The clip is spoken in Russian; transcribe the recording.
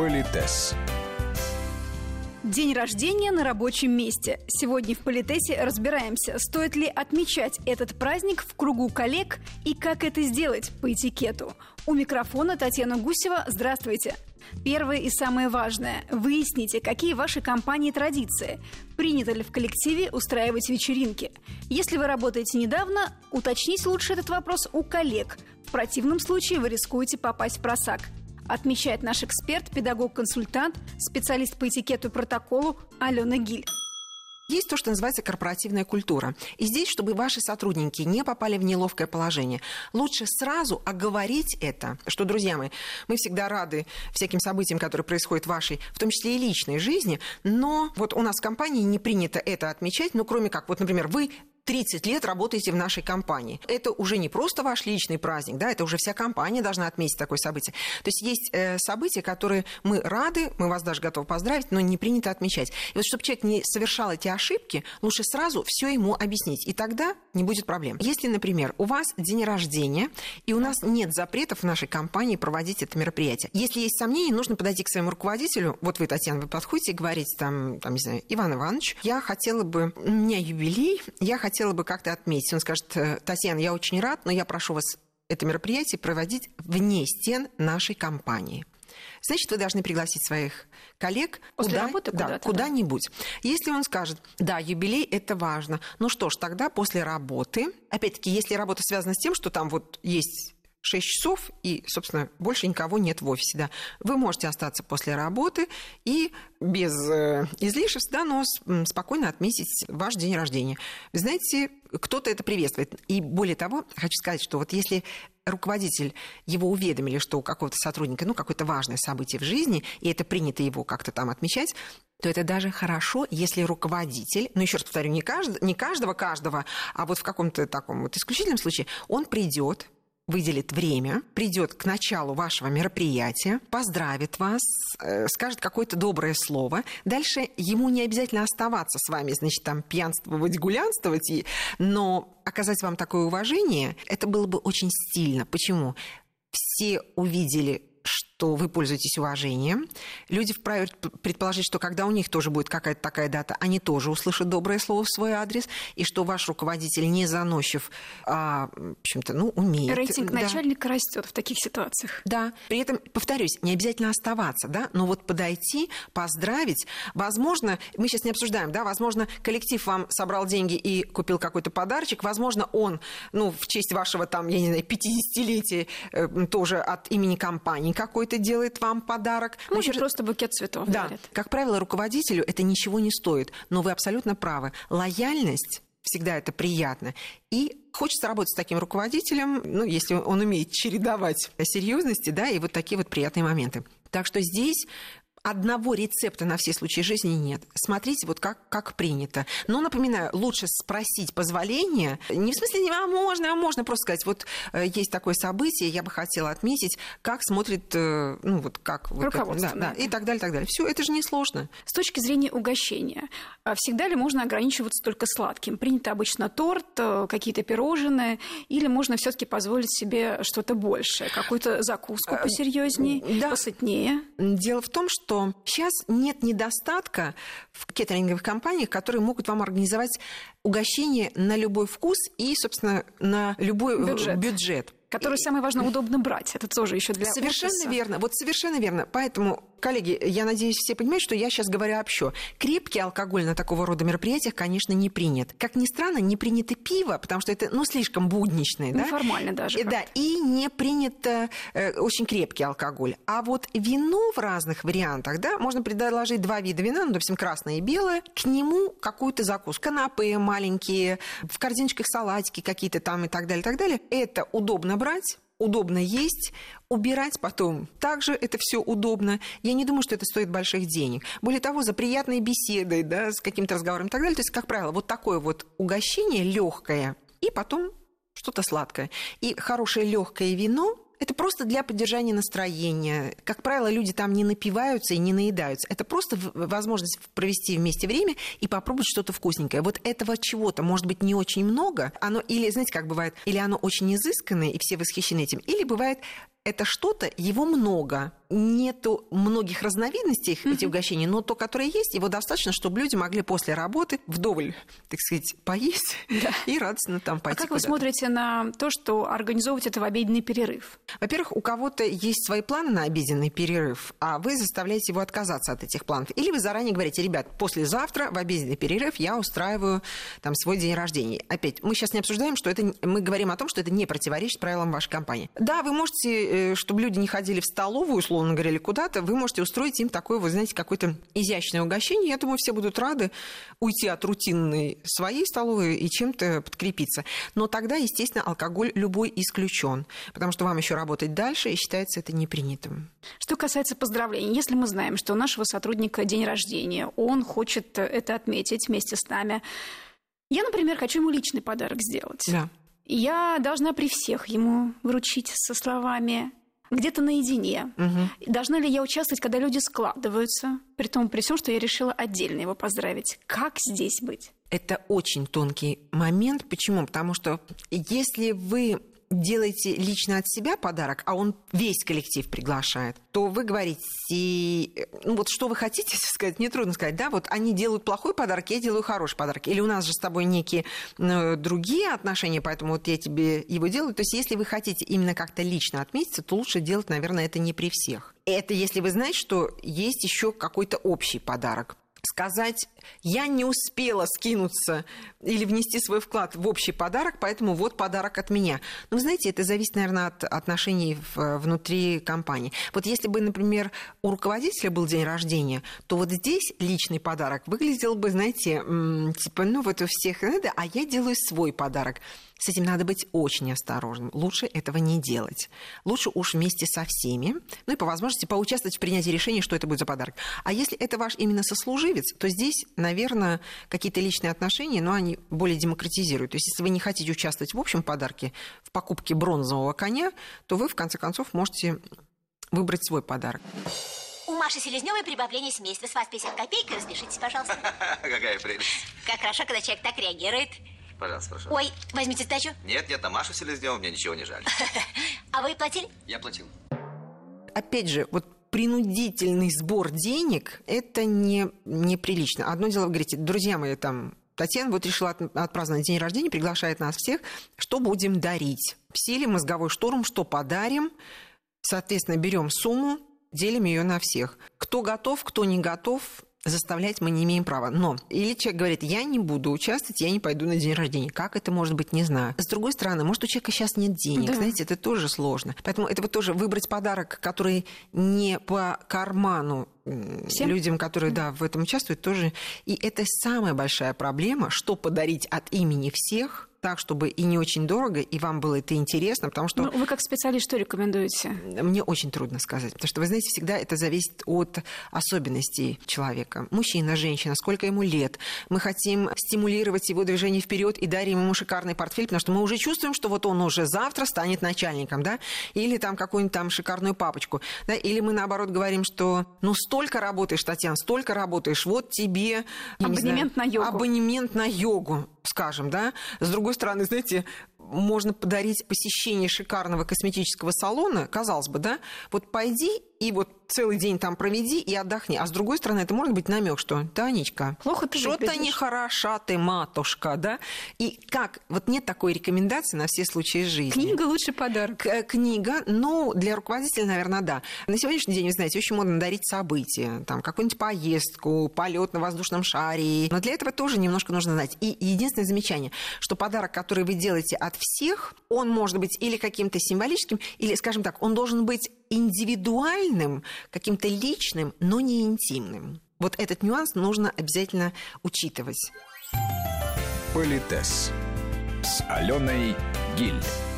Политес. День рождения на рабочем месте. Сегодня в Политесе разбираемся, стоит ли отмечать этот праздник в кругу коллег и как это сделать по этикету. У микрофона Татьяна Гусева. Здравствуйте. Первое и самое важное. Выясните, какие ваши компании традиции. Принято ли в коллективе устраивать вечеринки? Если вы работаете недавно, уточните лучше этот вопрос у коллег. В противном случае вы рискуете попасть в просак – отмечает наш эксперт, педагог-консультант, специалист по этикету и протоколу Алена Гиль. Есть то, что называется корпоративная культура. И здесь, чтобы ваши сотрудники не попали в неловкое положение, лучше сразу оговорить это, что, друзья мои, мы всегда рады всяким событиям, которые происходят в вашей, в том числе и личной жизни, но вот у нас в компании не принято это отмечать, ну, кроме как, вот, например, вы 30 лет работаете в нашей компании. Это уже не просто ваш личный праздник, да, это уже вся компания должна отметить такое событие. То есть есть э, события, которые мы рады, мы вас даже готовы поздравить, но не принято отмечать. И вот чтобы человек не совершал эти ошибки, лучше сразу все ему объяснить, и тогда не будет проблем. Если, например, у вас день рождения, и у нас нет запретов в нашей компании проводить это мероприятие. Если есть сомнения, нужно подойти к своему руководителю. Вот вы, Татьяна, вы подходите и говорите, там, там не знаю, Иван Иванович, я хотела бы, у меня юбилей, я хотела хотела бы как-то отметить. Он скажет, «Э, Татьяна, я очень рад, но я прошу вас это мероприятие проводить вне стен нашей компании. Значит, вы должны пригласить своих коллег После куда, работы да, куда-нибудь. Да. Если он скажет, да, юбилей это важно, ну что ж, тогда после работы, опять-таки, если работа связана с тем, что там вот есть 6 часов, и, собственно, больше никого нет в офисе. Да. Вы можете остаться после работы и без э, излишеств, да, но спокойно отметить ваш день рождения. Вы знаете, кто-то это приветствует. И более того, хочу сказать, что вот если руководитель его уведомили, что у какого-то сотрудника, ну, какое-то важное событие в жизни, и это принято его как-то там отмечать, то это даже хорошо, если руководитель, ну еще раз повторю, не, кажд, не каждого каждого, а вот в каком-то таком вот исключительном случае, он придет, выделит время, придет к началу вашего мероприятия, поздравит вас, э, скажет какое-то доброе слово. Дальше ему не обязательно оставаться с вами, значит, там пьянствовать, гулянствовать, но оказать вам такое уважение, это было бы очень стильно. Почему? Все увидели что вы пользуетесь уважением. Люди вправе предположить, что когда у них тоже будет какая-то такая дата, они тоже услышат доброе слово в свой адрес, и что ваш руководитель не заносчив, а, в общем-то, ну, умеет. Рейтинг да. начальника растет в таких ситуациях. Да. При этом, повторюсь, не обязательно оставаться, да, но вот подойти, поздравить, возможно, мы сейчас не обсуждаем, да, возможно, коллектив вам собрал деньги и купил какой-то подарочек, возможно, он, ну, в честь вашего там, я не знаю, 50-летия э, тоже от имени компании какой-то делает вам подарок. Ну, Может, просто букет цветов Да. Дарит. Как правило, руководителю это ничего не стоит. Но вы абсолютно правы. Лояльность всегда это приятно. И хочется работать с таким руководителем, ну, если он умеет чередовать серьезности, да, и вот такие вот приятные моменты. Так что здесь одного рецепта на все случаи жизни нет. Смотрите, вот как, как принято. Но, напоминаю, лучше спросить позволения. Не в смысле, не, а можно, а можно просто сказать, вот э, есть такое событие, я бы хотела отметить, как смотрит, э, ну, вот как... Вот Руководство. Это, да, да, и так далее, так далее. Все, это же несложно. С точки зрения угощения, а всегда ли можно ограничиваться только сладким? Принято обычно торт, э, какие-то пирожные, или можно все таки позволить себе что-то большее, какую-то закуску посерьезнее, да. посытнее? Дело в том, что что сейчас нет недостатка в кеттеринговых компаниях, которые могут вам организовать угощение на любой вкус и, собственно, на любой бюджет. бюджет. Который, самое важное, удобно брать. Это тоже еще для Совершенно офиса. верно. Вот совершенно верно. Поэтому Коллеги, я надеюсь, все понимают, что я сейчас говорю общо. Крепкий алкоголь на такого рода мероприятиях, конечно, не принят. Как ни странно, не принято пиво, потому что это, ну, слишком будничное, да? Формально даже. И, да, и не принято э, очень крепкий алкоголь. А вот вино в разных вариантах, да, можно предложить два вида вина, ну, допустим, красное и белое, к нему какую-то закуску, канапе маленькие, в корзиночках салатики какие-то там и так далее, и так далее. Это удобно брать, удобно есть, убирать потом также это все удобно. Я не думаю, что это стоит больших денег. Более того, за приятной беседой, да, с каким-то разговором и так далее. То есть, как правило, вот такое вот угощение легкое, и потом что-то сладкое. И хорошее легкое вино это просто для поддержания настроения. Как правило, люди там не напиваются и не наедаются. Это просто возможность провести вместе время и попробовать что-то вкусненькое. Вот этого чего-то может быть не очень много. Оно или, знаете, как бывает, или оно очень изысканное, и все восхищены этим, или бывает это что-то, его много. Нету многих разновидностей mm-hmm. этих угощений, но то, которое есть, его достаточно, чтобы люди могли после работы вдоволь, так сказать, поесть да. и радостно там пойти. А как вы смотрите на то, что организовывать это в обеденный перерыв? Во-первых, у кого-то есть свои планы на обеденный перерыв, а вы заставляете его отказаться от этих планов. Или вы заранее говорите, ребят, послезавтра в обеденный перерыв я устраиваю там свой день рождения. Опять, мы сейчас не обсуждаем, что это, мы говорим о том, что это не противоречит правилам вашей компании. Да, вы можете, э, чтобы люди не ходили в столовую, условно говоря, или куда-то, вы можете устроить им такое, вы знаете, какое-то изящное угощение. Я думаю, все будут рады уйти от рутинной своей столовой и чем-то подкрепиться. Но тогда, естественно, алкоголь любой исключен, потому что вам еще работать дальше, и считается это непринятым. Что касается поздравлений, если мы знаем, что у нашего сотрудника день рождения, он хочет это отметить вместе с нами, я, например, хочу ему личный подарок сделать. Да. Я должна при всех ему вручить со словами где-то наедине. Угу. Должна ли я участвовать, когда люди складываются, при том, при всем, что я решила отдельно его поздравить? Как здесь быть? Это очень тонкий момент. Почему? Потому что если вы делаете лично от себя подарок, а он весь коллектив приглашает, то вы говорите, ну вот что вы хотите сказать, мне трудно сказать, да, вот они делают плохой подарок, я делаю хороший подарок. Или у нас же с тобой некие ну, другие отношения, поэтому вот я тебе его делаю. То есть если вы хотите именно как-то лично отметиться, то лучше делать, наверное, это не при всех. Это если вы знаете, что есть еще какой-то общий подарок сказать, я не успела скинуться или внести свой вклад в общий подарок, поэтому вот подарок от меня. Ну, вы знаете, это зависит, наверное, от отношений внутри компании. Вот если бы, например, у руководителя был день рождения, то вот здесь личный подарок выглядел бы, знаете, типа, ну вот у всех надо, а я делаю свой подарок. С этим надо быть очень осторожным. Лучше этого не делать. Лучше уж вместе со всеми, ну и по возможности поучаствовать в принятии решения, что это будет за подарок. А если это ваш именно сослуживец, то здесь, наверное, какие-то личные отношения, но они более демократизируют. То есть если вы не хотите участвовать в общем подарке, в покупке бронзового коня, то вы, в конце концов, можете выбрать свой подарок. У Маши Селезневой прибавление семейства. С вас 50 копеек. Распишитесь, пожалуйста. Какая прелесть. Как хорошо, когда человек так реагирует. Пожалуйста, прошу. Ой, возьмите сдачу. Нет, нет, на Машу Селезневу мне ничего не жаль. А вы платили? Я платил. Опять же, вот принудительный сбор денег – это не, неприлично. Одно дело, вы говорите, друзья мои, там, Татьяна вот решила отпраздновать день рождения, приглашает нас всех. Что будем дарить? Сели мозговой штурм, что подарим. Соответственно, берем сумму, делим ее на всех. Кто готов, кто не готов, заставлять мы не имеем права. Но или человек говорит, я не буду участвовать, я не пойду на день рождения. Как это может быть, не знаю. С другой стороны, может, у человека сейчас нет денег. Да. Знаете, это тоже сложно. Поэтому это вот тоже выбрать подарок, который не по карману Всем? людям, которые да, в этом участвуют, тоже. И это самая большая проблема, что подарить от имени всех – так, чтобы и не очень дорого, и вам было это интересно, потому что... Ну, вы как специалист что рекомендуете? Мне очень трудно сказать, потому что, вы знаете, всегда это зависит от особенностей человека. Мужчина, женщина, сколько ему лет. Мы хотим стимулировать его движение вперед и дарим ему шикарный портфель, потому что мы уже чувствуем, что вот он уже завтра станет начальником, да, или там какую-нибудь там шикарную папочку, да, или мы наоборот говорим, что ну столько работаешь, Татьяна, столько работаешь, вот тебе... Абонемент знаю, на йогу. Абонемент на йогу скажем, да. С другой стороны, знаете, можно подарить посещение шикарного косметического салона, казалось бы, да, вот пойди и вот целый день там проведи и отдохни. А с другой стороны, это может быть намек, что Танечка, плохо ты что-то нехороша ты, матушка, да? И как? Вот нет такой рекомендации на все случаи жизни. Книга лучший подарок. К- книга, ну, для руководителя, наверное, да. На сегодняшний день, вы знаете, очень модно дарить события, там, какую-нибудь поездку, полет на воздушном шаре. Но для этого тоже немножко нужно знать. И единственное замечание, что подарок, который вы делаете от всех, он может быть или каким-то символическим, или, скажем так, он должен быть индивидуальным, каким-то личным, но не интимным. Вот этот нюанс нужно обязательно учитывать. Политес с Аленой Гиль.